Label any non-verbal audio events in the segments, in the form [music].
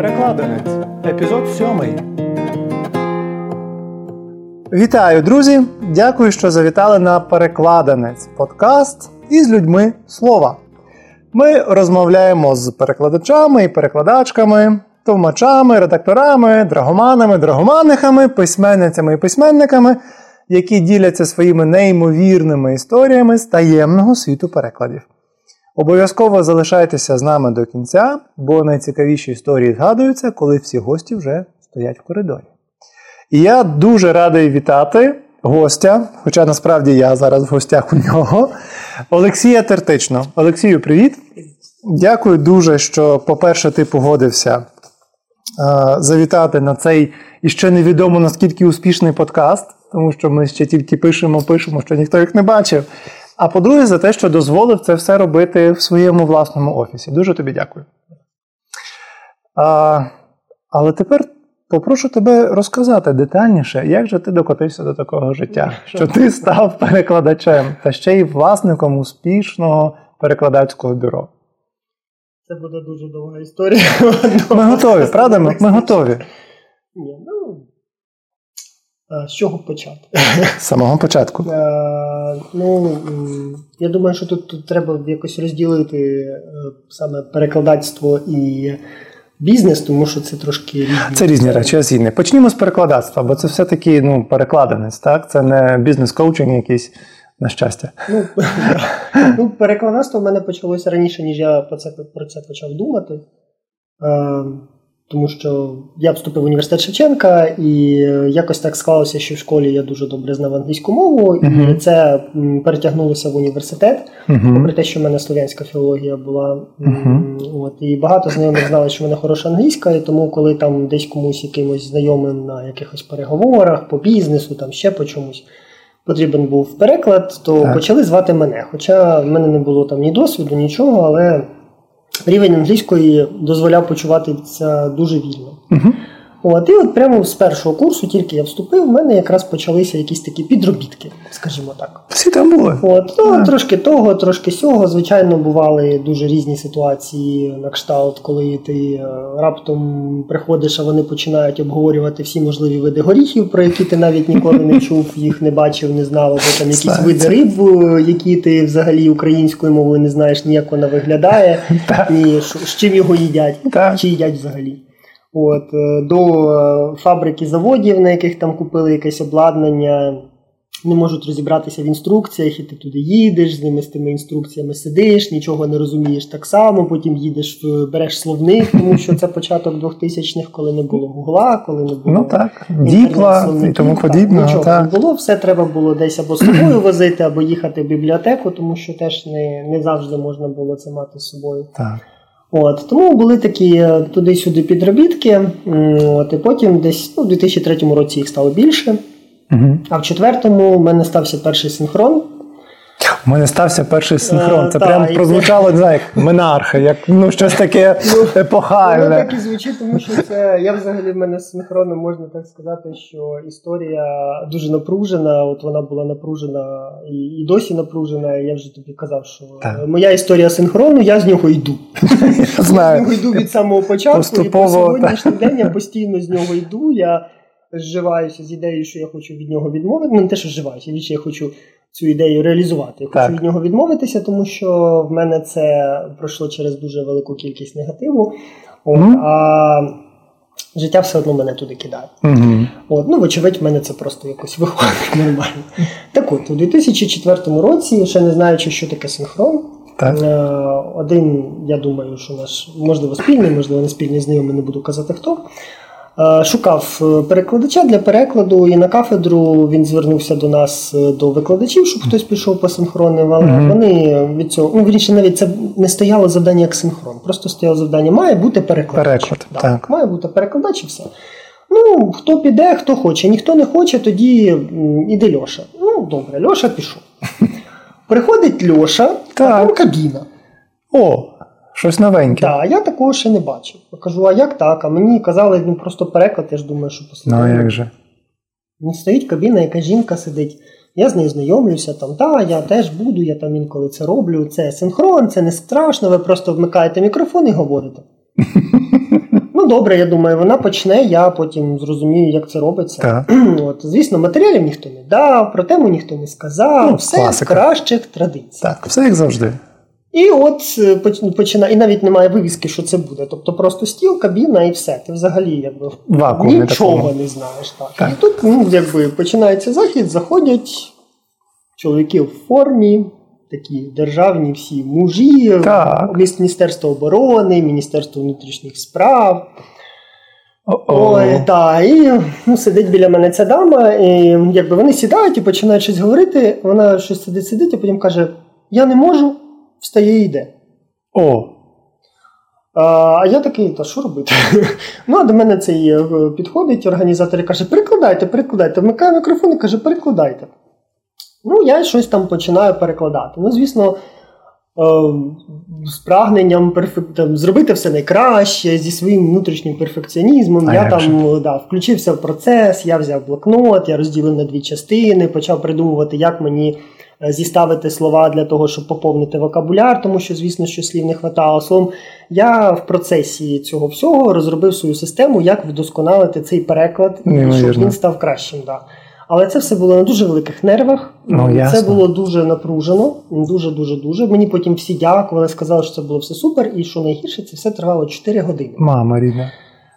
Перекладинець. Епізод сьомий. Вітаю, друзі! Дякую, що завітали на Перекладинець подкаст із людьми слова. Ми розмовляємо з перекладачами і перекладачками, товмачами, редакторами, драгоманами, драгоманихами, письменницями і письменниками, які діляться своїми неймовірними історіями з таємного світу перекладів. Обов'язково залишайтеся з нами до кінця, бо найцікавіші історії згадуються, коли всі гості вже стоять в коридорі. І я дуже радий вітати гостя, хоча насправді я зараз в гостях у нього, Олексія Тертично. Олексію, привіт! Дякую дуже, що, по-перше, ти погодився е, завітати на цей іще невідомо наскільки успішний подкаст, тому що ми ще тільки пишемо, пишемо, що ніхто їх не бачив. А по-друге, за те, що дозволив це все робити в своєму власному офісі. Дуже тобі дякую. А, Але тепер попрошу тебе розказати детальніше, як же ти докотився до такого життя, що ти став перекладачем та ще й власником успішного перекладацького бюро. Це буде дуже довга історія. Ми готові, правда? Ми, ми готові. Ні, ну, з чого почати? З самого початку. Ну, я думаю, що тут, тут треба якось розділити е, саме перекладацтво і бізнес, тому що це трошки різні. Це різні речі, я згідний. Почнімо з перекладацтва, бо це все-таки ну, перекладенець, так? Це не бізнес-коучинг якийсь. На щастя. Ну, [laughs] ну, перекладацтво в мене почалося раніше, ніж я про це про це почав думати. Е, тому що я вступив в університет Шевченка, і якось так склалося, що в школі я дуже добре знав англійську мову, uh-huh. і це перетягнулося в університет, uh-huh. попри те, що в мене слов'янська філологія була. Uh-huh. От, І багато знайомих знали, що в мене хороша англійська, і тому, коли там десь комусь якимось знайомим на якихось переговорах по бізнесу, там ще по чомусь. Потрібен був переклад, то так. почали звати мене. Хоча в мене не було там ні досвіду, нічого, але рівень англійської дозволяв почуватися дуже вільно. Угу. От, І от прямо з першого курсу, тільки я вступив, в мене якраз почалися якісь такі підробітки, скажімо так. Всі там були. От, ну, Трошки того, трошки сього. Звичайно, бували дуже різні ситуації на кшталт, коли ти е, раптом приходиш, а вони починають обговорювати всі можливі види горіхів, про які ти навіть ніколи не чув, [laughs] їх не бачив, не знав, або там якісь види риб, які ти взагалі українською мовою не знаєш, ні як вона виглядає, [laughs] ні з чим його їдять, чи їдять взагалі. От, е, До фабрики заводів, на яких там купили якесь обладнання, не можуть розібратися в інструкціях, і ти туди їдеш, з ними з тими інструкціями сидиш, нічого не розумієш так само, потім їдеш, береш словник, тому що це початок 2000-х, коли не було гугла, коли не було ну, так, діпла і тому подібне. Нічого так. не було, все треба було десь або з собою [clears throat] возити, або їхати в бібліотеку, тому що теж не, не завжди можна було це мати з собою. Так. От, Тому були такі е, туди-сюди підробітки. От, І потім десь ну, у 2003 році їх стало більше. Угу. А в четвертому в мене стався перший синхрон. У мене стався перший синхрон. Це прям прозвучало не знаю, як Менарха, як ну, щось таке ну, епохальне. Воно так і звучить, тому що це я взагалі в мене з синхроном можна так сказати, що історія дуже напружена. От вона була напружена і і досі напружена. І я вже тобі казав, що так. моя історія синхрону, я з нього йду. Знаю. Я з нього йду від самого початку. Поступово, і по сьогоднішній день я постійно з нього йду. Я зживаюся з ідеєю, що я хочу від нього відмовити. Ну, не те, що зживаюся, я хочу цю ідею реалізувати. Я хочу від нього відмовитися, тому що в мене це пройшло через дуже велику кількість негативу. От, mm-hmm. А життя все одно мене туди кидає. Mm-hmm. От, Ну, вочевидь, в мене це просто якось [laughs] виходить нормально. Так от, у 2004 році, ще не знаючи, що таке синхрон. Так. Е, один, я думаю, що наш можливо спільний, можливо, не спільний знайомий, не буду казати хто. Е, шукав е, перекладача для перекладу, і на кафедру він звернувся до нас е, до викладачів, щоб хтось пішов по синхронним, але mm-hmm. вони від цього ну вірніше, навіть це не стояло завдання як синхрон. Просто стояло завдання, має бути перекладач. Переклад, да, так. Має бути перекладач і все. Ну, хто піде, хто хоче. Ніхто не хоче, тоді іде Льоша. Ну, добре, Льоша пішов. [laughs] Приходить Льоша, а там кабіна. О, Щось новеньке. Так, я такого ще не бачив. Я кажу, а як так? А мені казали, ну просто переклад, я ж думаю, що послухаю. Ну, а як же? Ну, стоїть кабіна, яка жінка сидить. Я з нею знайомлюся, там, та, я теж буду, я там інколи це роблю. Це синхрон, це не страшно, ви просто вмикаєте мікрофон і говорите. [laughs] Ну, добре, я думаю, вона почне, я потім зрозумію, як це робиться. [clears throat] От, Звісно, матеріалів ніхто не дав, про тему ніхто не сказав. Ну, все класика. в кращих традицій. Так, все як завжди. І от е, починає, і навіть немає вивіски, що це буде. Тобто просто стіл, кабіна і все. Ти взагалі якби Вакуумі нічого такому. не знаєш. Так. Так. І тут ну, якби починається захід, заходять чоловіки в формі, такі державні всі мужі, Так. Міністерство оборони, Міністерство внутрішніх справ. Ой, так, і ну, сидить біля мене ця дама, і якби вони сідають і починають щось говорити. Вона щось сидить, сидить, а потім каже: Я не можу, встає і йде. О, А я такий, та що робити? [laughs] ну, а до мене цей е, підходить організатор і каже: перекладайте, перекладайте. Вмикає мікрофон і каже, перекладайте. Ну, я щось там починаю перекладати. Ну, звісно, е, з прагненням перфек- там, зробити все найкраще, зі своїм внутрішнім перфекціонізмом. А я там да, включився в процес, я взяв блокнот, я розділив на дві частини, почав придумувати, як мені зіставити слова для того, щоб поповнити вокабуляр, тому що, звісно, що слів не хватало. Словом, я в процесі цього всього розробив свою систему, як вдосконалити цей переклад, і щоб він став кращим. Да. Але це все було на дуже великих нервах. Ну, це було дуже напружено, дуже дуже дуже. Мені потім всі дякували, сказали, що це було все супер, і що найгірше, це все тривало 4 години. мама рідна.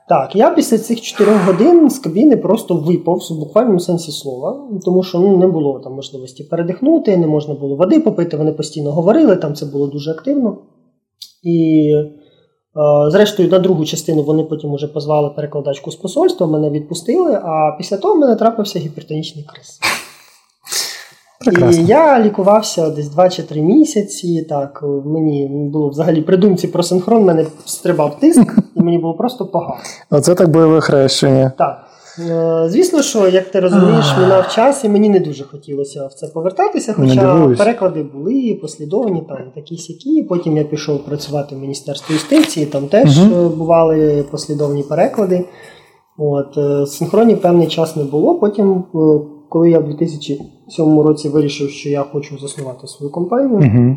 Так, я після цих 4 годин з кабіни просто випав в буквальному сенсі слова, тому що ну, не було там можливості передихнути, не можна було води попити, вони постійно говорили, там це було дуже активно. І е, зрештою, на другу частину вони потім уже позвали перекладачку з посольства, мене відпустили, а після того в мене трапився гіпертонічний криз. Прекрасно. І я лікувався десь 2 чи 3 місяці. Так, мені було взагалі при думці про синхрон, мене стрибав тиск, [laughs] і мені було просто погано. Оце так бойове хрещення. Так. Е, Звісно, що, як ти розумієш, минав час, і мені не дуже хотілося в це повертатися, хоча переклади були послідовні, там такі сякі. Потім я пішов працювати в Міністерство юстиції, там теж е, бували послідовні переклади. От, е, синхронів певний час не було. Потім, коли я в 2007 році вирішив, що я хочу заснувати свою компанію, Угу.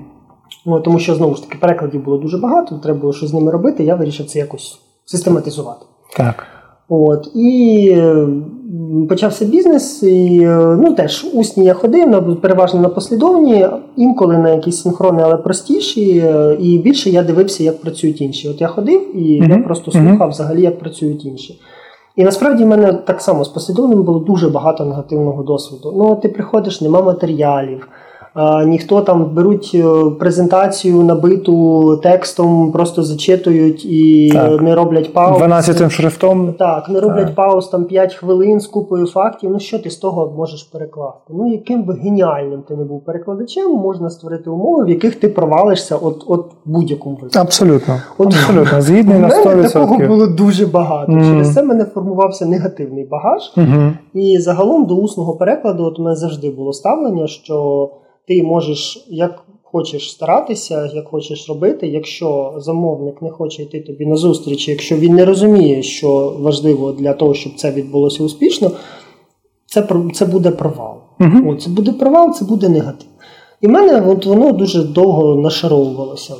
ну, тому що знову ж таки перекладів було дуже багато, треба було щось з ними робити, я вирішив це якось систематизувати. Так. От, і почався бізнес, і е, ну, теж усні я ходив, переважно на послідовні, інколи на якісь синхрони, але простіші, е, і більше я дивився, як працюють інші. От я ходив і я Мгм, просто слухав взагалі, як працюють інші. І насправді в мене так само з послідовним було дуже багато негативного досвіду. Ну, ти приходиш, нема матеріалів. Ніхто там беруть е, презентацію набиту текстом, просто зачитують і Так. не роблять пауз. 12 шрифтом. Так, не роблять Так. пауз там 5 хвилин з купою фактів. Ну що ти з того можеш перекласти? Ну яким би геніальним ти не був перекладачем, можна створити умови, в яких ти провалишся от, от будь-якому випадку. Абсолютно. От Абсолютно. Згідний на 100%. такого було дуже багато. Мгм. Через це мене формувався негативний багаж. Угу. І загалом до усного перекладу от у мене завжди було ставлення, що ти можеш як хочеш старатися, як хочеш робити. Якщо замовник не хоче йти тобі на зустріч, якщо він не розуміє, що важливо для того, щоб це відбулося успішно, це це буде провал. Угу. О, це буде провал, це буде негатив. І в мене от воно дуже довго нашаровувалося.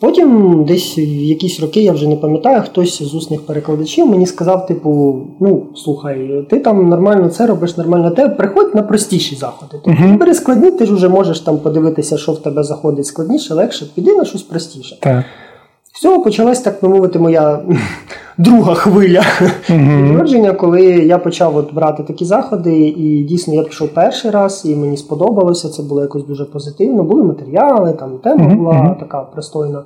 Потім, десь в якісь роки, я вже не пам'ятаю, хтось з усних перекладачів мені сказав: типу, ну слухай, ти там нормально це робиш, нормально те, приходь на простіші заходи. Тобто Мгм. бери складні, ти ж вже можеш там подивитися, що в тебе заходить складніше, легше, піди на щось простіше. Так. З цього почалась, так би мовити, моя друга хвиля відродження, коли я почав от брати такі заходи, і дійсно я пішов перший раз, і мені сподобалося. Це було якось дуже позитивно. Були матеріали, там тема Мгм, була така пристойна.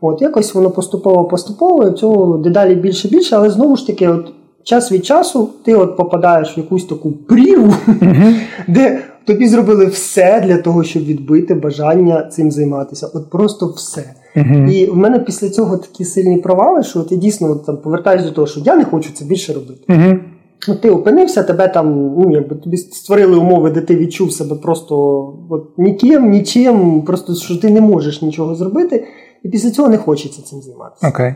От якось воно поступово поступово, і цього дедалі більше більше, але знову ж таки, от час від часу ти от попадаєш в якусь таку прірву, Угу. [laughs] де тобі зробили все для того, щоб відбити бажання цим займатися. От просто все. Угу. І в мене після цього такі сильні провали, що ти дійсно от, там повертаєш до того, що я не хочу це більше робити. Угу. Ну, ти опинився, тебе там, ну якби тобі створили умови, де ти відчув себе просто от, ніким, нічим, просто що ти не можеш нічого зробити, і після цього не хочеться цим займатися. Окей.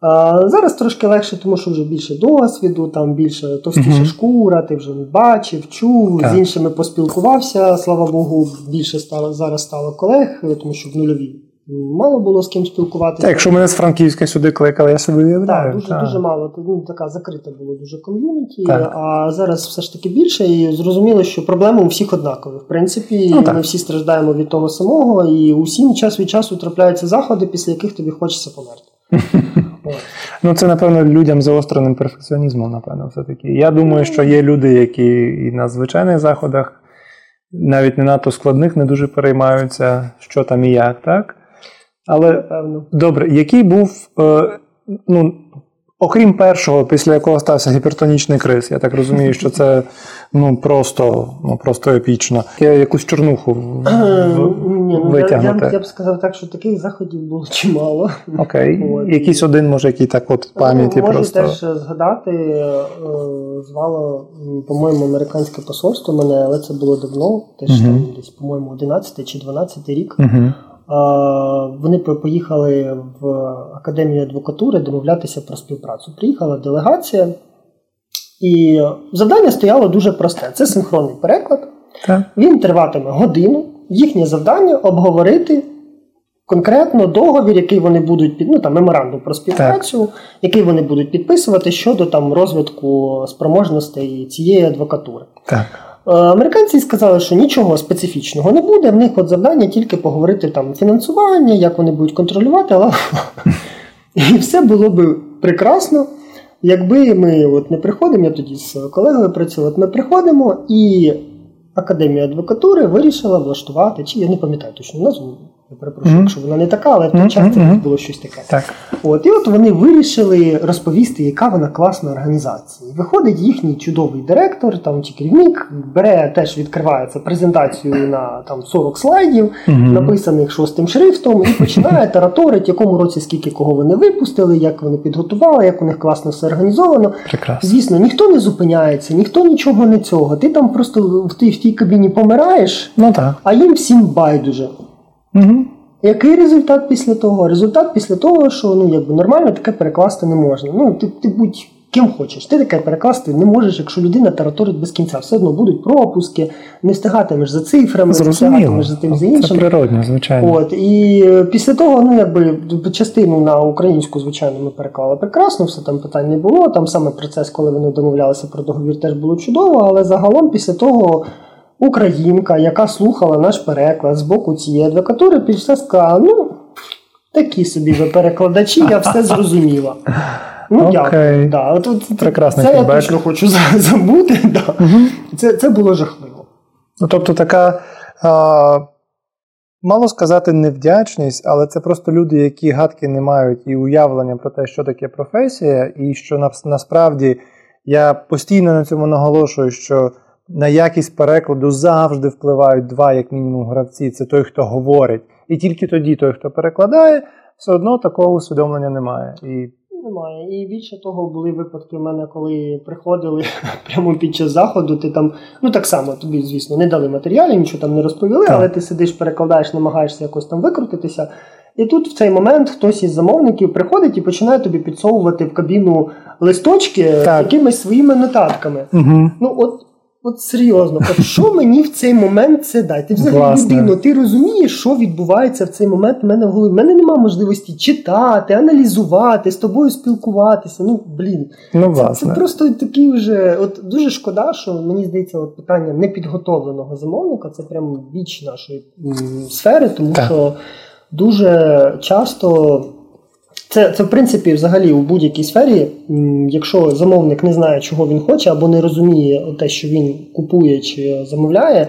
А, зараз трошки легше, тому що вже більше досвіду, там більше товстіша Мгм. шкура, ти вже бачив, чув, Так. з іншими поспілкувався. Слава Богу, більше стало зараз стало колег, тому що в нульовій мало було з ким спілкуватися. Так, Якщо мене з Франківська сюди кликали, я собі уявляю. Так, дуже так. дуже мало. Ну, така закрита було дуже ком'юніті, а зараз все ж таки більше, і зрозуміло, що проблеми у всіх однакові. В принципі, ну, ми всі страждаємо від того самого, і усім час від часу трапляються заходи, після яких тобі хочеться померти. [laughs] Ну, це, напевно, людям заостреним перфекціонізмом, напевно, все-таки. Я думаю, що є люди, які і на звичайних заходах, навіть не надто складних, не дуже переймаються, що там і як, так? Але Напевно. добре, який був, е, ну, окрім першого, після якого стався гіпертонічний криз, я так розумію, що це ну, просто ну, просто епічно. Я якусь чорнуху Ні, ну, витягнути. Я, я б сказав так, що таких заходів було чимало. Окей. [laughs] От. Якийсь один, може, який так от пам'яті. Можу просто... теж згадати, е, звало, по-моєму, американське посольство мене, але це було давно, теж uh там десь, по-моєму, 11 чи 12 рік. uh вони поїхали в академію адвокатури домовлятися про співпрацю. Приїхала делегація, і завдання стояло дуже просте: це синхронний переклад. Так. Він триватиме годину. Їхнє завдання обговорити конкретно договір, який вони будуть під ну там меморандум про співпрацю, так. який вони будуть підписувати щодо там розвитку спроможностей цієї адвокатури. Так. Е, американці сказали, що нічого специфічного не буде. В них от завдання тільки поговорити там фінансування, як вони будуть контролювати, але [laughs] і все було би прекрасно. Якби ми от не приходимо, я тоді з колегою працював, ми приходимо, і Академія адвокатури вирішила влаштувати, чи я не пам'ятаю точно назву, я перепрошую, mm-hmm. якщо вона не така, але в той час це було щось таке. Так. От, І от вони вирішили розповісти, яка вона класна організація. Виходить їхній чудовий директор там, чи керівник, бере, теж відкривається презентацію на там, 40 слайдів, mm-hmm. написаних шостим шрифтом, і починає тараторить, якому році скільки кого вони випустили, як вони підготували, як у них класно все організовано. Прекрасно. Звісно, ніхто не зупиняється, ніхто нічого не цього. Ти там просто в тій, в тій кабіні помираєш, ну, так. а їм всім байдуже. Угу. Який результат після того? Результат після того, що ну якби нормально таке перекласти не можна. Ну, ти ти будь ким хочеш. Ти таке перекласти не можеш, якщо людина тараторить без кінця. Все одно будуть пропуски, не встигатимеш за цифрами, не встигатимеш за тим за іншим. Це природно, звичайно. От І після того, ну якби частину на українську, звичайно, ми переклали прекрасно, все там питань не було. Там саме процес, коли вони домовлялися про договір, теж було чудово, але загалом після того українка, яка слухала наш переклад з боку цієї адвокатури, пішла сказала, ну, такі собі ви перекладачі, я все зрозуміла. Ну, okay. дякую. Да. От, Прекрасний Це фідбек. я точно хочу забути. Да. Угу. Це це було жахливо. Ну, Тобто, така, а, мало сказати, невдячність, але це просто люди, які гадки не мають і уявлення про те, що таке професія, і що насправді я постійно на цьому наголошую, що на якість перекладу завжди впливають два, як мінімум, гравці. Це той, хто говорить. І тільки тоді той, хто перекладає, все одно такого усвідомлення немає. І... Немає. І більше того, були випадки в мене, коли приходили [laughs] прямо під час заходу, ти там, ну так само, тобі, звісно, не дали матеріалів, нічого там не розповіли, так. але ти сидиш, перекладаєш, намагаєшся якось там викрутитися. І тут в цей момент хтось із замовників приходить і починає тобі підсовувати в кабіну листочки так. якимись своїми нотатками. Угу. Ну, от От серйозно, от що мені в цей момент це дати? Ти взагалі людину, ти розумієш, що відбувається в цей момент в мене в голові. У мене немає можливості читати, аналізувати, з тобою спілкуватися. Ну, блін. Ну, це, це просто такий вже. От дуже шкода, що мені здається, от питання непідготовленого замовника це прямо біч нашої м, сфери, тому так. що дуже часто. Це, це, в принципі, взагалі у будь-якій сфері, якщо замовник не знає, чого він хоче, або не розуміє те, що він купує чи замовляє,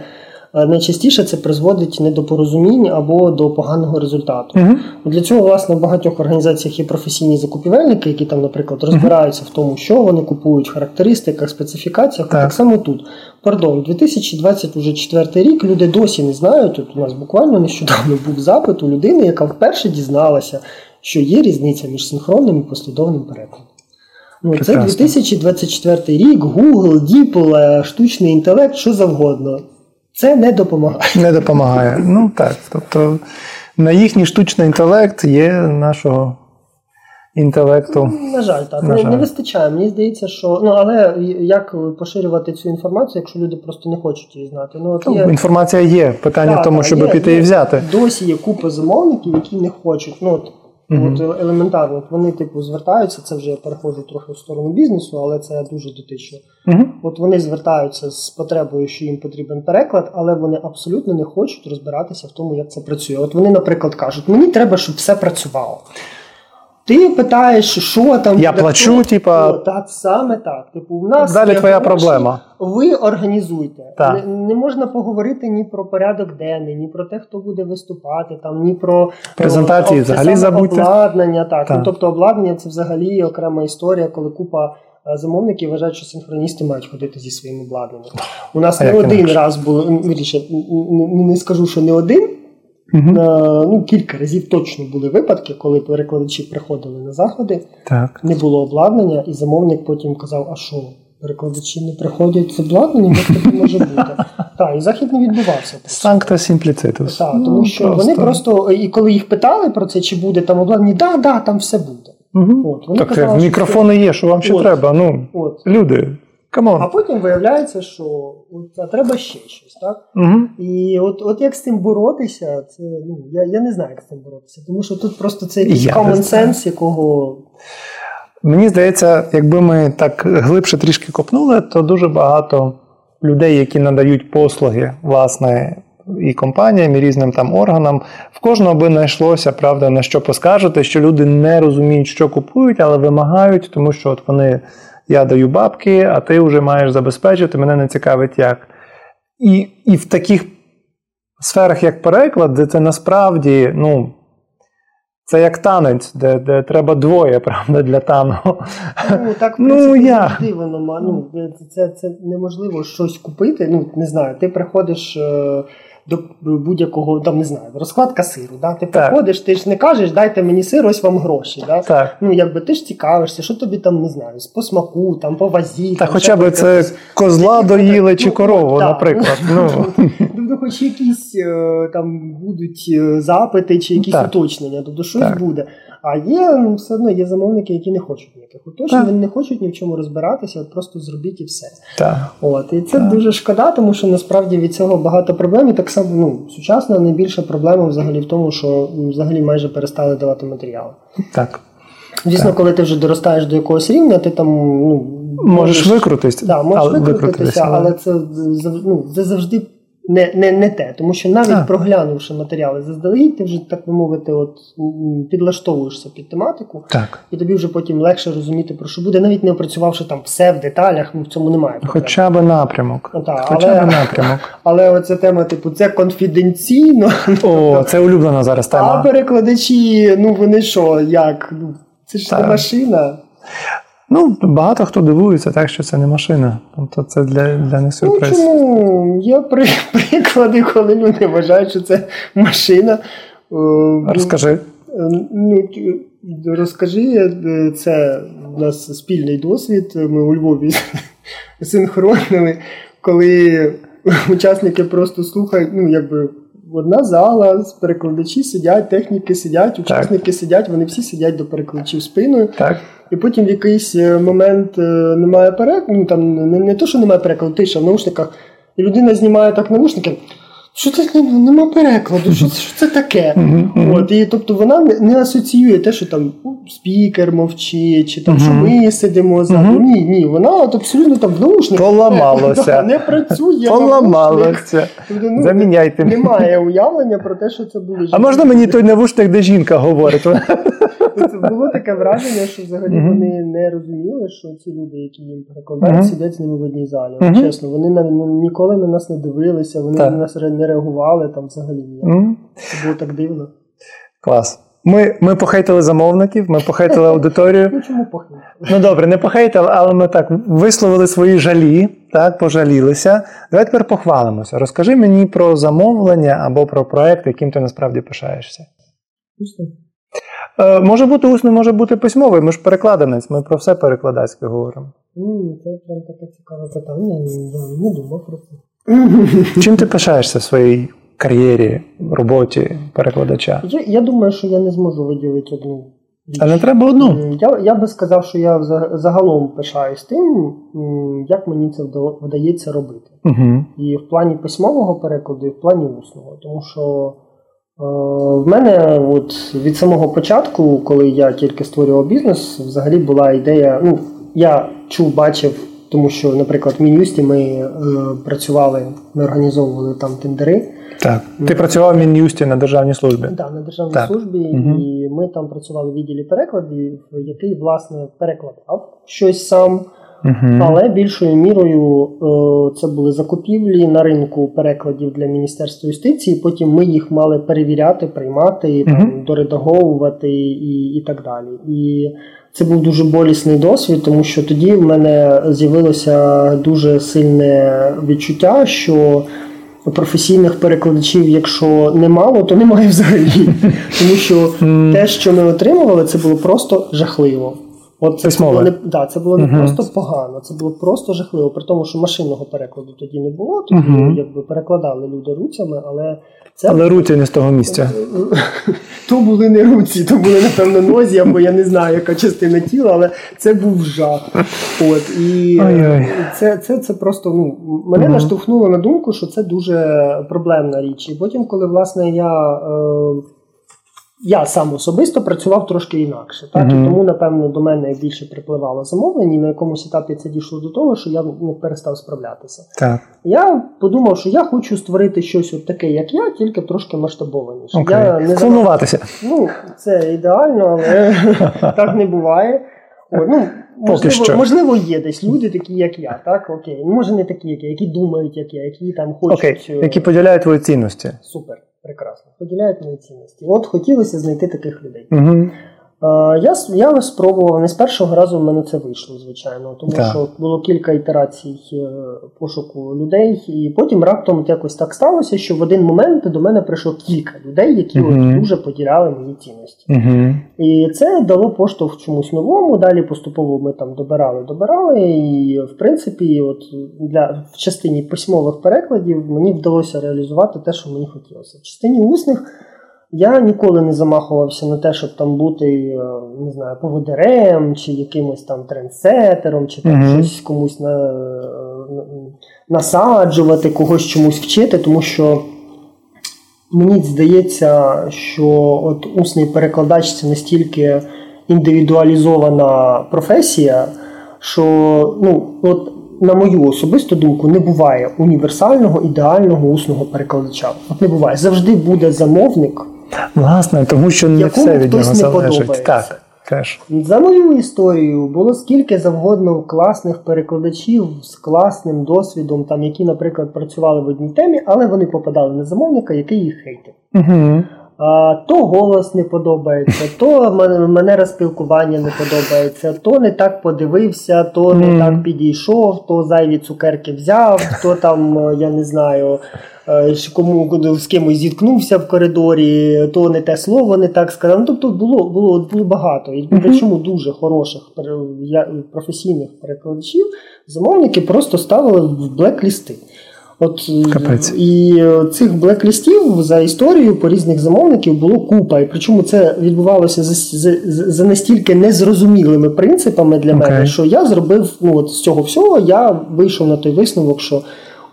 е, найчастіше це призводить не до порозумінь або до поганого результату. uh Для цього, власне, в багатьох організаціях є професійні закупівельники, які там, наприклад, розбираються в тому, що вони купують, характеристиках, специфікаціях. Так. так само тут. Пардон, 2024 рік люди досі не знають. Тут у нас буквально нещодавно був запит у людини, яка вперше дізналася що є різниця між синхронним і послідовним перекладом. Ну, Це 2024 рік, Google, DeepL, штучний інтелект, що завгодно. Це не допомагає. Не допомагає. Ну так. Тобто на їхній штучний інтелект є нашого інтелекту. На жаль, так на не, жаль. не вистачає. Мені здається, що ну але як поширювати цю інформацію, якщо люди просто не хочуть її знати. Ну от є... інформація є. Питання так, в тому, щоб є, піти є. і взяти. Досі є купа замовників, які не хочуть. Ну от Mm-hmm. От елементарно, от вони типу звертаються, це вже я переходжу трохи в сторону бізнесу, але це дуже дотично. Mm-hmm. От вони звертаються з потребою, що їм потрібен переклад, але вони абсолютно не хочуть розбиратися в тому, як це працює. От вони, наприклад, кажуть, мені треба, щоб все працювало. Ти питаєш, що там я плачу, типа так саме так. Типу, у нас далі твоя гроші, проблема. Ви організуйте. Не, не можна поговорити ні про порядок денний, ні про те, хто буде виступати, там ні про презентації. Про, взагалі забудьте. обладнання. Так, так. Ну, тобто обладнання це взагалі окрема історія, коли купа. Е, замовники вважають, що синхроністи мають ходити зі своїм обладнанням. У нас а не один раз було не, не скажу, що не один, Угу. Ну, Кілька разів точно були випадки, коли перекладачі приходили на заходи, так. не було обладнання, і замовник потім казав, а що, перекладачі не приходять з обладнанням, як таке може бути. [laughs] Так, і захід не відбувався. Санкта сімпліцитус. Так, тому ну, що просто... вони просто, і коли їх питали про це, чи буде там обладнання, да, да, там все буде. Угу. От, вони так, казали, мікрофони що... є, що вам ще треба. Ну. Люди. On. А потім виявляється, що от, а треба ще щось, так? Угу. І от от як з цим боротися, це ну я я не знаю, як з цим боротися, тому що тут просто це якийсь common sense, якого. Мені здається, якби ми так глибше трішки копнули, то дуже багато людей, які надають послуги, власне, і компаніям, і різним там органам, в кожного би знайшлося, правда, на що поскаржити, що люди не розуміють, що купують, але вимагають, тому що от вони я даю бабки, а ти вже маєш забезпечити, мене не цікавить як. І і в таких сферах, як переклад, де це насправді, ну, це як танець, де де треба двоє, [laughs] правда, для танго. Ну, так, в ну, принципі, ну, я... воно, ну, це це неможливо щось купити. Ну, не знаю, ти приходиш. Е, до будь-якого там не знаю, розкладка сиру. Да? Ти так. приходиш, ти ж не кажеш, дайте мені сир, ось вам гроші. Да? Так. Ну якби ти ж цікавишся, що тобі там не знаю, по смаку, там по вазі. Та хоча б це козла доїли чи ну, корову, ну, наприклад. Ну. Тобто, [laughs] хоч якісь е, там будуть е, запити чи якісь уточнення, тобто щось буде. А є ну, все одно є замовники, які не хочуть ніяких уточнень, вони не хочуть ні в чому розбиратися, от просто зробіть і все. Так. От і це так. дуже шкода, тому що насправді від цього багато проблем. І так само ну сучасна найбільша проблема взагалі в тому, що взагалі майже перестали давати матеріали. Так. Звісно, так. коли ти вже доростаєш до якогось рівня, ти там ну можеш, можеш викрутитися, да, можеш але, викрутитися, але це ну, це завжди не не, не те. Тому що навіть а. проглянувши матеріали заздалегідь, ти вже, так би мовити, от підлаштовуєшся під тематику, так. і тобі вже потім легше розуміти, про що буде, навіть не опрацювавши там все в деталях, в цьому немає. Проблем. Хоча б напрямок. Ну, так, Хоча але, б напрямок. [laughs] Але оця тема, типу, це конфіденційно. О, [laughs] це улюблена зараз тема. А перекладачі, ну вони що, як? Ну, Це ж не машина. Ну, багато хто дивується, так що це не машина. Тобто це для для них сюрприз. Ну, чому? Є [laughs] приклади, коли люди вважають, що це машина. Розкажи. Ну, Розкажи, це у нас спільний досвід. Ми у Львові [laughs] синхронили, коли [laughs] учасники просто слухають, ну, якби. Одна зала, перекладачі сидять, техніки сидять, учасники так. сидять, вони всі сидять до перекладачів спиною. Так і потім в якийсь е, момент е, немає перекладу, ну там не, не то, що немає перекладу, тиша в наушниках, і людина знімає так наушники. Що це нема перекладу? Що що це таке? Mm-hmm. От, і Тобто вона не асоціює те, що там спікер мовчить, чи там mm-hmm. що ми сидимо. Mm-hmm. Ні, ні, вона от абсолютно там в наушниках Поламалося. [laughs] Не, працює. Поламалося. Тобто, ну, Заміняйте. Немає уявлення про те, що це було. А можна мені той навушник, де жінка говорить? [laughs] Це було таке враження, що взагалі mm-hmm. вони не розуміли, що ці люди, які їм перекладають, mm-hmm. сидять з ними в одній залі. Mm-hmm. Чесно, вони на, ніколи на нас не дивилися, вони так. на нас не реагували там взагалі ніяк. Це було так дивно. Клас. Ми ми похейтили замовників, ми похейтили [laughs] аудиторію. Ну чому похейтили? Ну добре, не похейтили, але ми так висловили свої жалі, так, пожалілися. Давай тепер похвалимося. Розкажи мені про замовлення або про проект, яким ти насправді пишаєшся. Усно. Е, може бути усно, може бути письмовий. Ми ж перекладанець, ми про все перекладацьке говоримо. Ну, це прям таке цікаве питання. Не думав про це. Чим ти пишаєшся в своїй кар'єрі, роботі перекладача? Я я думаю, що я не зможу виділити одну А не треба одну? Я я би сказав, що я загалом пишаюсь тим, як мені це вдається робити. Угу. І в плані письмового перекладу, і в плані усного. Тому що е, в мене от від самого початку, коли я тільки створював бізнес, взагалі була ідея. ну, Я чув, бачив, тому що, наприклад, в Мін'юсті ми е, працювали, ми організовували там тендери. Так. Ти працював в Мін'юсті на державній службі? Так, да, на державній так. службі, угу. і ми там працювали в відділі перекладів, який, власне, перекладав щось сам. Угу. Але більшою мірою е, це були закупівлі на ринку перекладів для Міністерства юстиції. Потім ми їх мали перевіряти, приймати, угу. там, доредаговувати і, і так далі. І це був дуже болісний досвід, тому що тоді в мене з'явилося дуже сильне відчуття, що професійних перекладачів, якщо немало, то немає взагалі. [laughs] Тому що те, що ми отримували, це було просто жахливо. От це було не да, це було не uh-huh. просто погано, це було просто жахливо. При тому, що машинного перекладу тоді не було, тоді uh-huh. якби перекладали люди руцями, але це але руці не з того місця. [laughs] То були не руці, то були напевно нозі, або я не знаю, яка частина тіла, але це був жах. От і це це, це просто ну мене uh-huh. наштовхнуло на думку, що це дуже проблемна річ. І потім, коли власне я. Е, я сам особисто працював трошки інакше, так uh-huh. і тому, напевно, до мене більше припливало замовлення, і на якомусь етапі це дійшло до того, що я не перестав справлятися. Так. Я подумав, що я хочу створити щось от таке, як я, тільки трошки масштабованіше. Okay. Я не Клонуватися. Ну, це ідеально, але [laughs] так не буває. О, ну, Можливо, можливо, є десь люди, такі, як я, так? Окей. Може, не такі, як я, які думають, як я, які там хочуть. Окей. Е, які поділяють твої цінності. Супер. Прекрасно. Поділяють мої цінності. От хотілося знайти таких людей. Угу. Я я спробував не з першого разу в мене це вийшло, звичайно, тому так. що було кілька ітерацій е, пошуку людей, і потім раптом якось так сталося, що в один момент до мене прийшло кілька людей, які uh от дуже поділяли мої цінності. uh І це дало поштовх чомусь новому. Далі поступово ми там добирали, добирали. І в принципі, от для в частині письмових перекладів мені вдалося реалізувати те, що мені хотілося. В частині усних. Я ніколи не замахувався на те, щоб там бути е, не знаю, поводирем, чи якимось там трендсетером, чи там mm-hmm. щось комусь на, насаджувати, когось чомусь вчити, тому що мені здається, що от усний перекладач це настільки індивідуалізована професія, що ну, от. На мою особисту думку, не буває універсального ідеального усного перекладача. От не буває. Завжди буде замовник, Власне, тому що не все від нього залежить. Так, теж. За мою історію було скільки завгодно класних перекладачів з класним досвідом, там, які, наприклад, працювали в одній темі, але вони попадали на замовника, який їх хейтив. Угу. А, То голос не подобається, то манера спілкування не подобається, то не так подивився, то не mm. так підійшов, то зайві цукерки взяв, то там, я не знаю, Е, кому з кимось зіткнувся в коридорі, то не те слово не так сказав. Ну, Тобто було було, було багато. І причому дуже хороших професійних перекладачів замовники просто ставили в блеклісти. От Капець. І цих блеклістів за історію по різних замовників було купа. І причому це відбувалося за за, за настільки незрозумілими принципами для okay. мене, що я зробив ну, от з цього всього, я вийшов на той висновок, що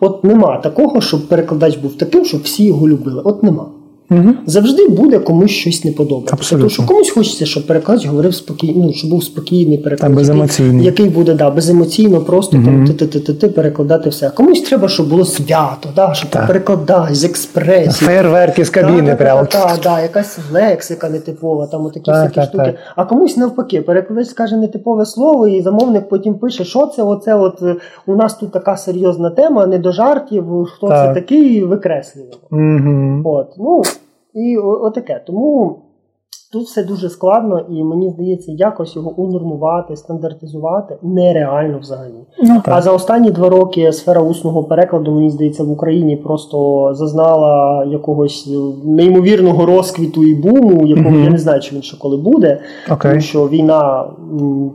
От нема такого, щоб перекладач був таким, щоб всі його любили. От нема. Угу. Завжди буде комусь щось не подобатися. Тому що комусь хочеться, щоб перекладач говорив спокійно, ну, щоб був спокійний перекладач, беземоційний. який буде да, беземоційно, просто угу. там ти перекладати все. Комусь треба, щоб було свято, да, щоб так. перекладач з експресії. Фейерверки з кабіни. Так, прямо. Так, да, якась лексика нетипова, там такі всякі так, штуки. Так. А комусь навпаки, перекладач скаже нетипове слово, і замовник потім пише, що це, оце от е, у нас тут така серйозна тема, не до жартів, хто це такий, викреслюємо. Угу. От, ну, і отаке. Тому тут все дуже складно, і мені здається, якось його унормувати, стандартизувати нереально взагалі. Ну, а за останні два роки сфера усного перекладу, мені здається, в Україні просто зазнала якогось неймовірного розквіту і буму, якого mm-hmm. я не знаю, чи він ще коли буде, okay. тому що війна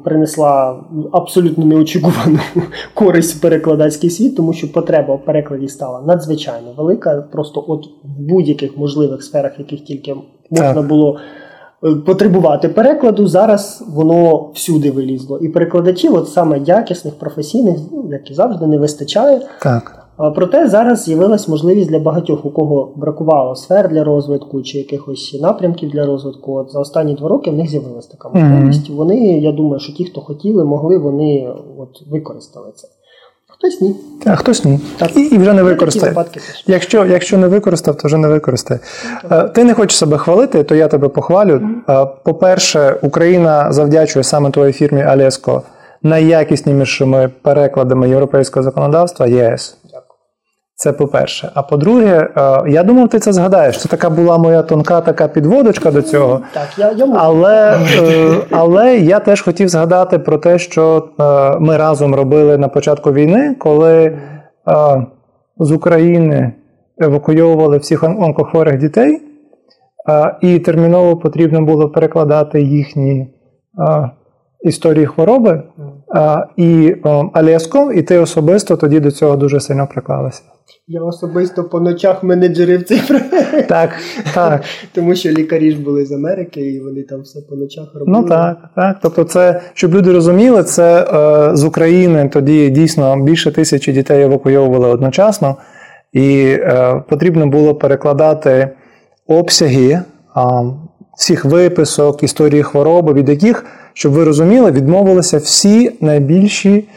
принесла абсолютно неочікувану [laughs] користь в перекладацький світ, тому що потреба в перекладі стала надзвичайно велика. Просто от в будь-яких можливих сферах, яких тільки можна так. було потребувати перекладу. Зараз воно всюди вилізло. І перекладачів, от саме якісних, професійних, як і завжди, не вистачає. Так. Проте зараз з'явилась можливість для багатьох, у кого бракувало сфер для розвитку чи якихось напрямків для розвитку. От За останні два роки в них з'явилася така можливість. Mm-hmm. Вони, я думаю, що ті, хто хотіли, могли, вони от використали це. Хтось ні. А хтось ні. Так. І і вже не використає. Якщо якщо не використав, то вже не використає. Okay. Ти не хочеш себе хвалити, то я тебе похвалю. Mm-hmm. По-перше, Україна завдячує саме твоїй фірмі Алєско найякіснішими перекладами європейського законодавства ЄС. Це по-перше. А по-друге, е, я думав, ти це згадаєш. Це така була моя тонка така підводочка до цього. Так, я, я Але е, але я теж хотів згадати про те, що е, ми разом робили на початку війни, коли з України евакуйовували всіх онкохворих дітей, і терміново потрібно було перекладати їхні історії хвороби. І Алєско, і ти особисто тоді до цього дуже сильно приклалася. Я особисто по ночах менеджерив цей проект. Так, так. [laughs] Тому що лікарі ж були з Америки, і вони там все по ночах робили. Ну так, так. Тобто, це, щоб люди розуміли, це е, з України тоді дійсно більше тисячі дітей евакуйовували одночасно, і е, потрібно було перекладати обсяги е, всіх виписок, історії хвороби, від яких, щоб ви розуміли, відмовилися всі найбільші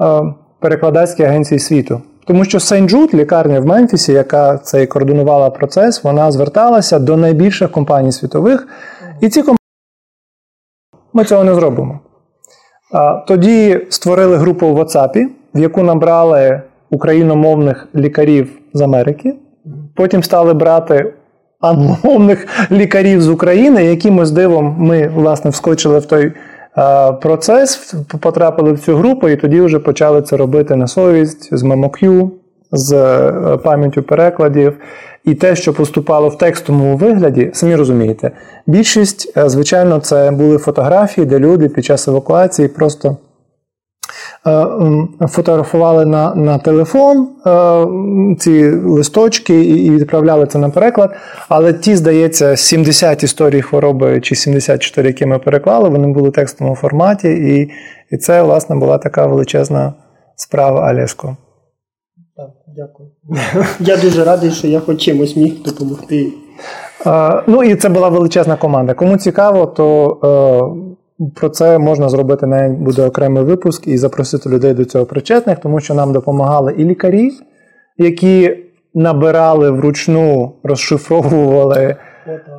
е, перекладацькі агенції світу. Тому що Сент Джуд, лікарня в Мемфісі, яка цей координувала процес, вона зверталася до найбільших компаній світових, і ці компанії ми цього не зробимо. Тоді створили групу в WhatsApp, в яку набрали україномовних лікарів з Америки. Потім стали брати англомовних лікарів з України, якимось дивом ми, власне, вскочили в той процес, потрапили в цю групу, і тоді вже почали це робити на совість з MemoQ, з е, пам'яттю перекладів. І те, що поступало в текстовому вигляді, самі розумієте, більшість, е, звичайно, це були фотографії, де люди під час евакуації просто Е, фотографували на на телефон е, ці листочки і відправляли це на переклад. Але ті, здається, 70 історій хвороби чи 74, які ми переклали, вони були в текстовому форматі, і і це, власне, була така величезна справа Алєско. Так, дякую. [laughs] Я дуже радий, що я хоч чимось міг допомогти. Е, ну і це була величезна команда. Кому цікаво, то. Про це можна зробити навіть буде окремий випуск і запросити людей до цього причетних, тому що нам допомагали і лікарі, які набирали вручну, розшифровували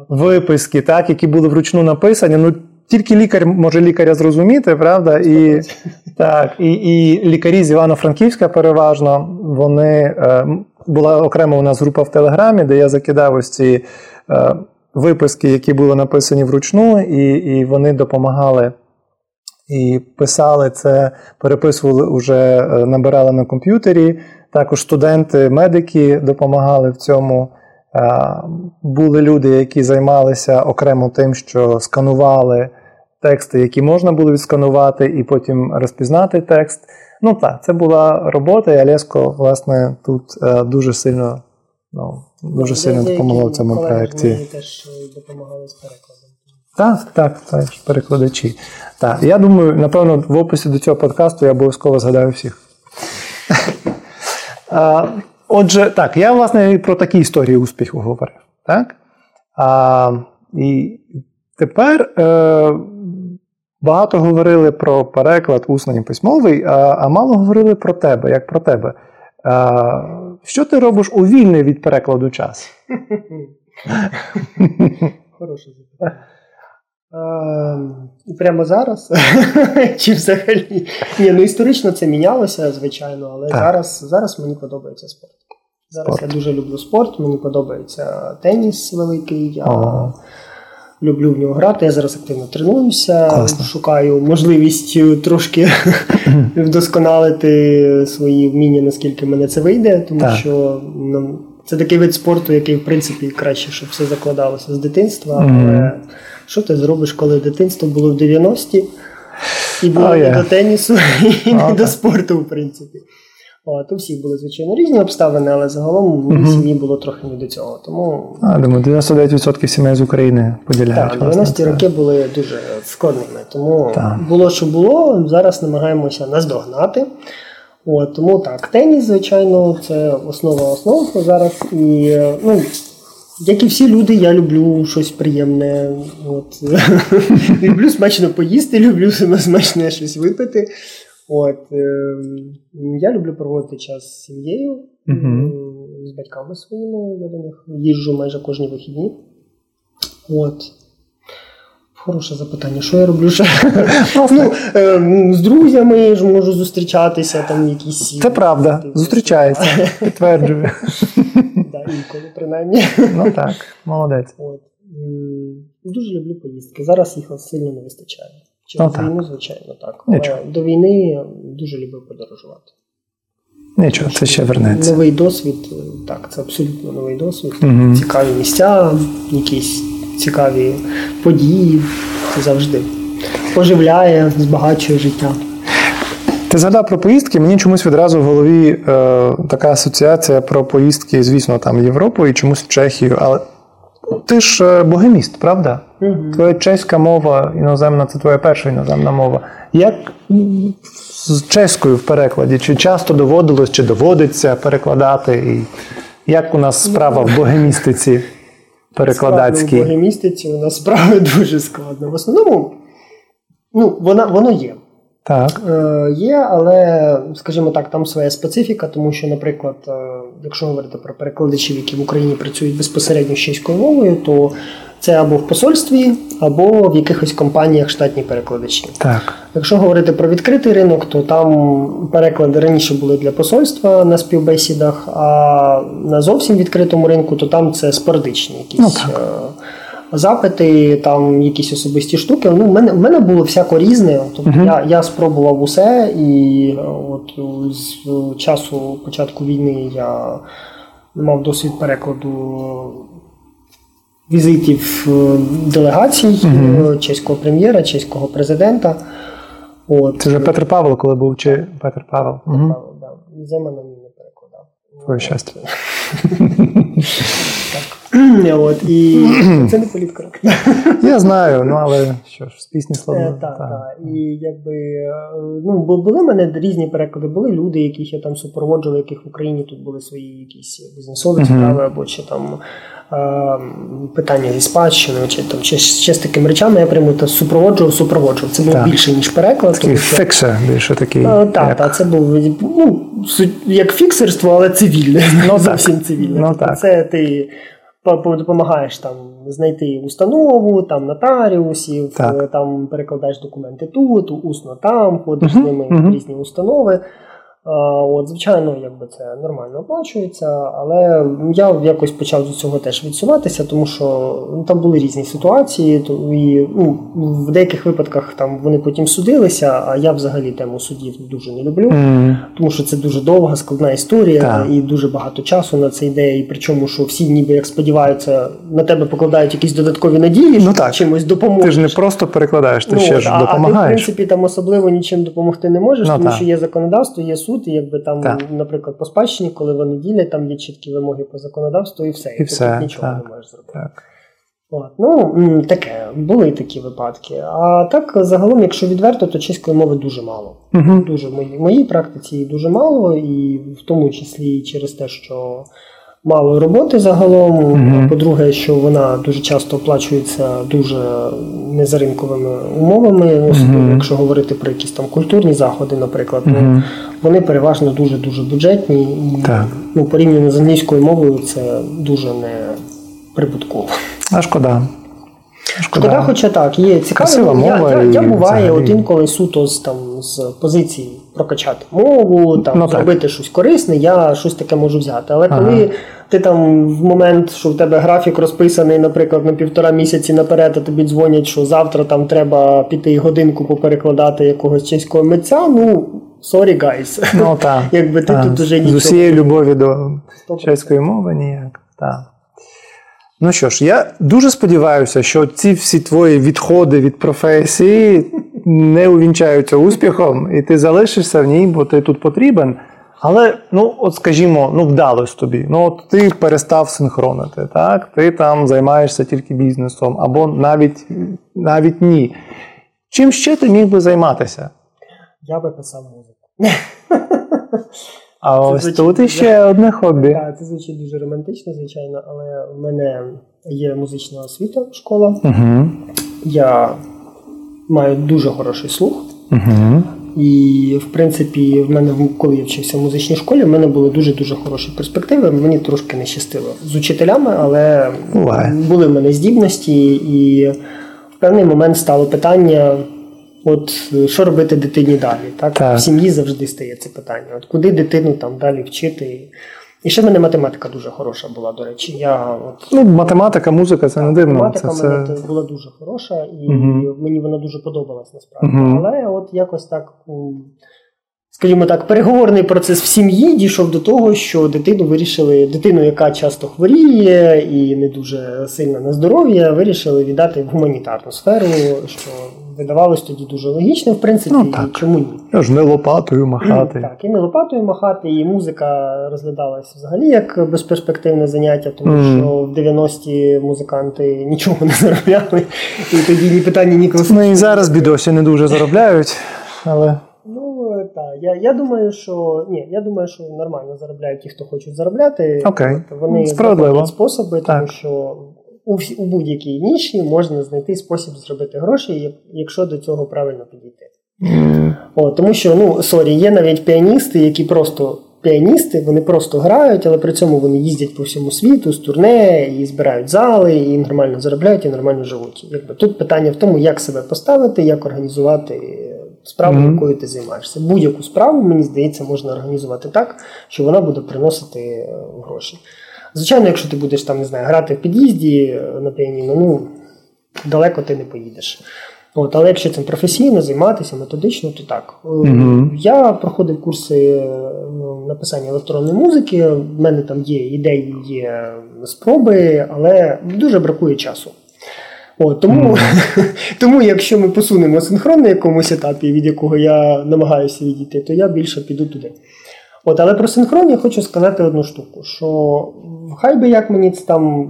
виписки, так, які були вручну написані. Ну тільки лікар може лікаря зрозуміти, правда? І так, і, і лікарі з Івано-Франківська переважно вони е, була окрема у нас група в Телеграмі, де я закидав ось ці. Виписки, які були написані вручну, і і вони допомагали і писали це, переписували вже, е, набирали на комп'ютері. Також студенти, медики допомагали в цьому. Були люди, які займалися окремо тим, що сканували тексти, які можна було відсканувати, і потім розпізнати текст. Ну так, це була робота, і Олєско, власне, тут е, дуже сильно ну, дуже сильно допомогло в цьому проєкті. Мені теж допомагали з перекладом. Так, так, так, перекладачі. Так, Я думаю, напевно, в описі до цього подкасту я обов'язково згадаю всіх. [laughs] Отже, так, я, власне, про такі історії успіху говорив. Так? А, І тепер е, багато говорили про переклад усний і письмовий, а, а мало говорили про тебе, як про тебе. Що ти робиш у вільний від перекладу час? Хороше запитання. Прямо зараз? [laughs] Чи взагалі? Ні, ну історично це мінялося, звичайно, але зараз зараз мені подобається спорт. Зараз спорт. я дуже люблю спорт, мені подобається теніс великий. Я ага. Люблю в нього грати. Я зараз активно тренуюся, Класно. шукаю можливість трошки вдосконалити свої вміння, наскільки мене це вийде, тому так. що ну, це такий вид спорту, який, в принципі, краще, щоб все закладалося з дитинства. Mm-hmm. Але що ти зробиш, коли дитинство було в 90-ті і було oh, не до тенісу, і oh, не до спорту, в принципі. От, у всіх були, звичайно, різні обставини, але загалом в сім'ї було трохи не до цього. Тому... А, думаю, 99% сімей з України поділяють. Так, 90-ті роки були дуже складними. Тому так. було, що було, зараз намагаємося наздогнати. От, Тому так, теніс, звичайно, це основа основ зараз. І ну, як і всі люди, я люблю щось приємне. От. [laughs] Люблю смачно поїсти, люблю [laughs] смачно щось випити. От, е, Я люблю проводити час з сім'єю, uh з батьками своїми. Я до них їжджу майже кожні вихідні. От. Хороше запитання, що я роблю ще? [laughs] ну, е, З друзями ж можу зустрічатися, там якісь. Це правда, зустрічається, [laughs] підтверджую. [laughs] Інколи, принаймні. Ну так, молодець. От. Дуже люблю поїздки. Зараз їх сильно не вистачає. Через ну, війну, звичайно, так. Нічого. До війни дуже любив подорожувати. Нічого, це ще вернеться. Новий досвід, так, це абсолютно новий досвід. Угу. Цікаві місця, якісь цікаві події. Це завжди оживляє, збагачує життя. Ти згадав про поїздки, мені чомусь відразу в голові е, така асоціація про поїздки, звісно, там Європу і чомусь в Чехію. Але ти ж е, богеміст, правда? Угу. Твоя чеська мова іноземна це твоя перша іноземна мова. Як з чеською в перекладі? Чи часто доводилось, чи доводиться перекладати? І Як у нас справа в богемістиці перекладацькій? В богемістиці у нас справа [laughs] дуже складно. В основному ну, вона, воно є. Так. Е, Є, але, скажімо так, там своя специфіка, тому що, наприклад, е, якщо говорити про перекладачів, які в Україні працюють безпосередньо з чеською мовою, то це або в посольстві, або в якихось компаніях штатні перекладачі. Так. Якщо говорити про відкритий ринок, то там переклади раніше були для посольства на співбесідах, а на зовсім відкритому ринку, то там це спорадичні якісь. Ну, так. Запити, там якісь особисті штуки. Ну, в мене в мене було всяко різне. Тобто uh-huh. я я спробував усе, і от з часу початку війни я мав досвід перекладу візитів е, делегацій uh-huh. чеського прем'єра, чеського президента. От. Це вже Петр Павло, коли був чи Петр Павел? Петр. Павел, да. Земана мені не перекладав. Твоє щастя. [laughs] [clears throat] От, І [clears throat] це не політкоректно. Я знаю, ну але що ж, з пісні слова. Так, так. І якби ну, були в мене різні переклади, були люди, яких я там супроводжував, яких в Україні тут були свої якісь бізнесові справи, або чи там питання зі спадщиною, чи там чи ще з такими речами я прямо та супроводжував, супроводжував. Це було більше, ніж переклад. Такий фіксер більше такий. Так, так, це був ну, як фіксерство, але цивільне. [laughs] Ну, зовсім цивільне. Ну, тобто Це ти допомагаєш там знайти установу, там нотаріусів, так. там перекладаєш документи тут, усно там, ходиш uh-huh, з ними uh-huh. в різні установи. От, Звичайно, якби це нормально оплачується, але я якось почав до цього теж відсуватися, тому що ну, там були різні ситуації, то, і ну, в деяких випадках там вони потім судилися, а я взагалі тему судів дуже не люблю, mm. тому що це дуже довга, складна історія, так. і дуже багато часу на це йде. І причому, що всі ніби як сподіваються, на тебе покладають якісь додаткові надії, що ну, так. чимось допоможеш. Ти ж не просто перекладаєш, ти ну, ще ж допомагаєш. А ти, в принципі, там особливо нічим допомогти не можеш, ну, тому так. що є законодавство, є суд суд, і якби там, так. наприклад, по спадщині, коли вони ділять, там є чіткі вимоги по законодавству, і все. І, і все, тут нічого так, не можеш зробити. Так. От, Ну, таке, були такі випадки. А так, загалом, якщо відверто, то чеської мови дуже мало. Угу. Дуже В моїй, моїй практиці дуже мало, і в тому числі через те, що мало роботи загалом. Mm-hmm. По-друге, що вона дуже часто оплачується дуже не за ринковими умовами. Mm-hmm. Якщо говорити про якісь там культурні заходи, наприклад, mm-hmm. вони переважно дуже дуже бюджетні і так. ну, порівняно з англійською мовою це дуже не прибутково. А шкода. Шкода, Шкода хоча так, є цікаво. мова я, я, я буває от інколи суто з там з позиції прокачати мову, там ну, зробити так. щось корисне, я щось таке можу взяти. Але ага. коли ти там в момент, що в тебе графік розписаний, наприклад, на півтора місяці наперед, а тобі дзвонять, що завтра там треба піти годинку поперекладати якогось чеського митця, ну. Sorry, guys. Ну, так. [laughs] Якби ти тут уже нічого. З усією любові до чеської мови ніяк. Так. Ну що ж, я дуже сподіваюся, що ці всі твої відходи від професії не увінчаються успіхом, і ти залишишся в ній, бо ти тут потрібен. Але, ну, от скажімо, ну вдалось тобі. Ну, от ти перестав синхронити, так? Ти там займаєшся тільки бізнесом, або навіть навіть ні. Чим ще ти міг би займатися? Я би писав музику. [laughs] А це ось звучить, тут іще одне хобі. Так, це звучить дуже романтично, звичайно, але в мене є музична освіта, школа. Угу. Я маю дуже хороший слух. Угу. І, в принципі, в мене, коли я вчився в музичній школі, в мене були дуже-дуже хороші перспективи. Мені трошки не щастило з учителями, але Буває. були в мене здібності, і в певний момент стало питання: от що робити дитині далі? Так? так. В сім'ї завжди стає це питання. От Куди дитину там далі вчити? І ще в мене математика дуже хороша була, до речі. Я от... Ну, Математика, музика це не дивно. Математика це, мене була дуже хороша, і угу. мені вона дуже подобалась насправді. Угу. Але от якось так, скажімо так, переговорний процес в сім'ї дійшов до того, що дитину вирішили, дитину, яка часто хворіє і не дуже сильна на здоров'я, вирішили віддати в гуманітарну сферу. що видавалось тоді дуже логічно, в принципі, ну, так. чому ні? Я ж не лопатою махати. Так, і не лопатою махати, і музика розглядалася взагалі як безперспективне заняття, тому mm. що в 90-ті музиканти нічого не заробляли, і тоді ні питання, ні Ну і зараз бідосі не дуже заробляють, але. Ну так, я я думаю, що ні, я думаю, що нормально заробляють ті, хто хочуть заробляти. Окей. Вони знаходять способи, так. тому що у у будь-якій ніші можна знайти спосіб зробити гроші, якщо до цього правильно підійти. Mm. О, Тому що, ну, sorry, є навіть піаністи, які просто піаністи, вони просто грають, але при цьому вони їздять по всьому світу з турне і збирають зали, і нормально заробляють, і нормально живуть. Якби Тут питання в тому, як себе поставити, як організувати справу, mm-hmm. якою ти займаєшся. Будь-яку справу, мені здається, можна організувати так, що вона буде приносити е, гроші. Звичайно, якщо ти будеш там, не знаю, грати в під'їзді е, на піаніно, ну далеко ти не поїдеш. От, Але якщо цим професійно займатися методично, то так. Mm-hmm. Я проходив курси ну, написання електронної музики, в мене там є ідеї, є спроби, але дуже бракує часу. От, Тому, mm-hmm. [laughs] тому, якщо ми посунемо синхрон на якомусь етапі, від якого я намагаюся відійти, то я більше піду туди. От, Але про синхрон я хочу сказати одну штуку: що хай би як мені це там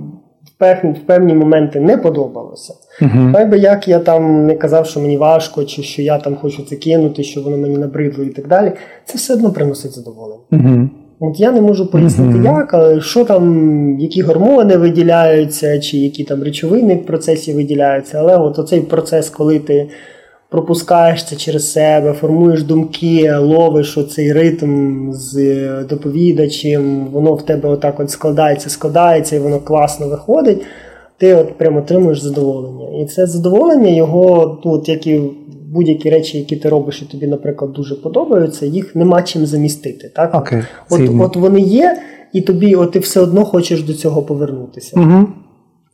в певні моменти не подобалося, uh-huh. хай би як я там не казав, що мені важко, чи що я там хочу це кинути, що воно мені набридло і так далі, це все одно приносить задоволення. Uh-huh. От я не можу пояснити, uh-huh. як, але що там, які гормони виділяються, чи які там речовини в процесі виділяються, але от оцей процес, коли ти пропускаєш це через себе, формуєш думки, ловиш оцей ритм з доповідачем, воно в тебе отак от складається, складається, і воно класно виходить. Ти от прямо отримуєш задоволення. І це задоволення його, ну, от як і будь-які речі, які ти робиш, і тобі, наприклад, дуже подобаються, їх нема чим замістити. Так? Okay. От от вони є, і тобі от ти все одно хочеш до цього повернутися. Угу.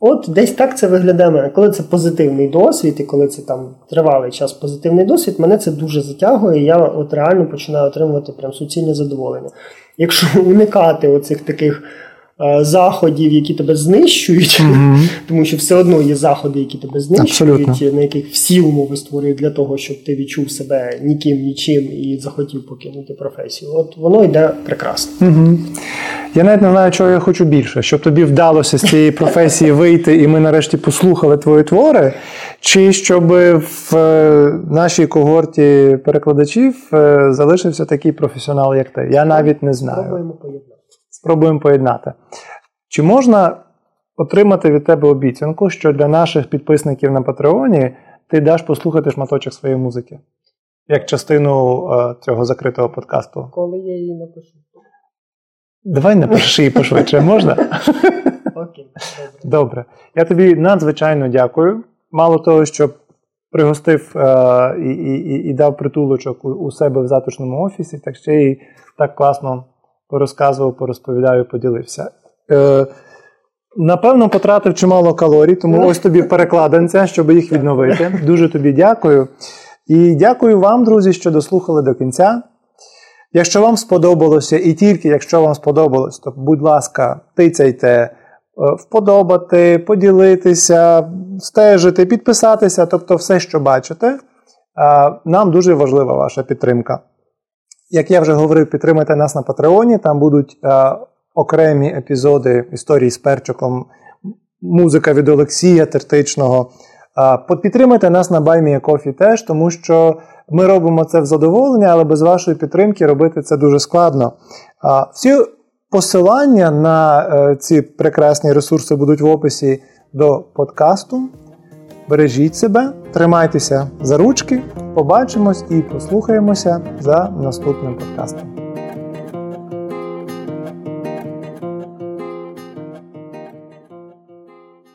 От десь так це виглядає. Коли це позитивний досвід, і коли це там тривалий час позитивний досвід, мене це дуже затягує. і Я от реально починаю отримувати прям суцільне задоволення. Якщо [laughs] уникати оцих таких Е, заходів, які тебе знищують, mm [laughs] тому що все одно є заходи, які тебе знищують, Абсолютно. на яких всі умови створюють для того, щоб ти відчув себе ніким, нічим і захотів покинути професію. От воно йде прекрасно. mm Я навіть не знаю, чого я хочу більше, щоб тобі вдалося з цієї професії вийти, і ми нарешті послухали твої твори, чи щоб в е, нашій когорті перекладачів е, залишився такий професіонал, як ти. Я навіть не знаю. Спробуємо поєднати спробуємо поєднати. Чи можна отримати від тебе обіцянку, що для наших підписників на Патреоні ти даш послухати шматочок своєї музики? Як частину е, цього закритого подкасту? Коли я її напишу. Давай напиши пошвидше, [laughs] можна? Окей, добре. Добре. Я тобі надзвичайно дякую. Мало того, що пригостив е, і, і, і дав притулочок у, у себе в затишному офісі, так ще й так класно порозказував, порозповідаю, поділився. Е, Напевно, потратив чимало калорій, тому ось тобі перекладинця, щоб їх відновити. [laughs] Дуже тобі дякую. І дякую вам, друзі, що дослухали до кінця. Якщо вам сподобалося, і тільки якщо вам сподобалось, то, будь ласка, тицяйте, е, вподобати, поділитися, стежити, підписатися, тобто все, що бачите. Нам дуже важлива ваша підтримка. Як я вже говорив, підтримайте нас на Патреоні. Там будуть е, окремі епізоди історії з перчиком, музика від Олексія Тертичного. Е, підтримайте нас на BuyMeACoffee теж, тому що ми робимо це в задоволення, але без вашої підтримки робити це дуже складно. Всі посилання на е, ці прекрасні ресурси будуть в описі до подкасту. Бережіть себе, тримайтеся за ручки, побачимось і послухаємося за наступним подкастом.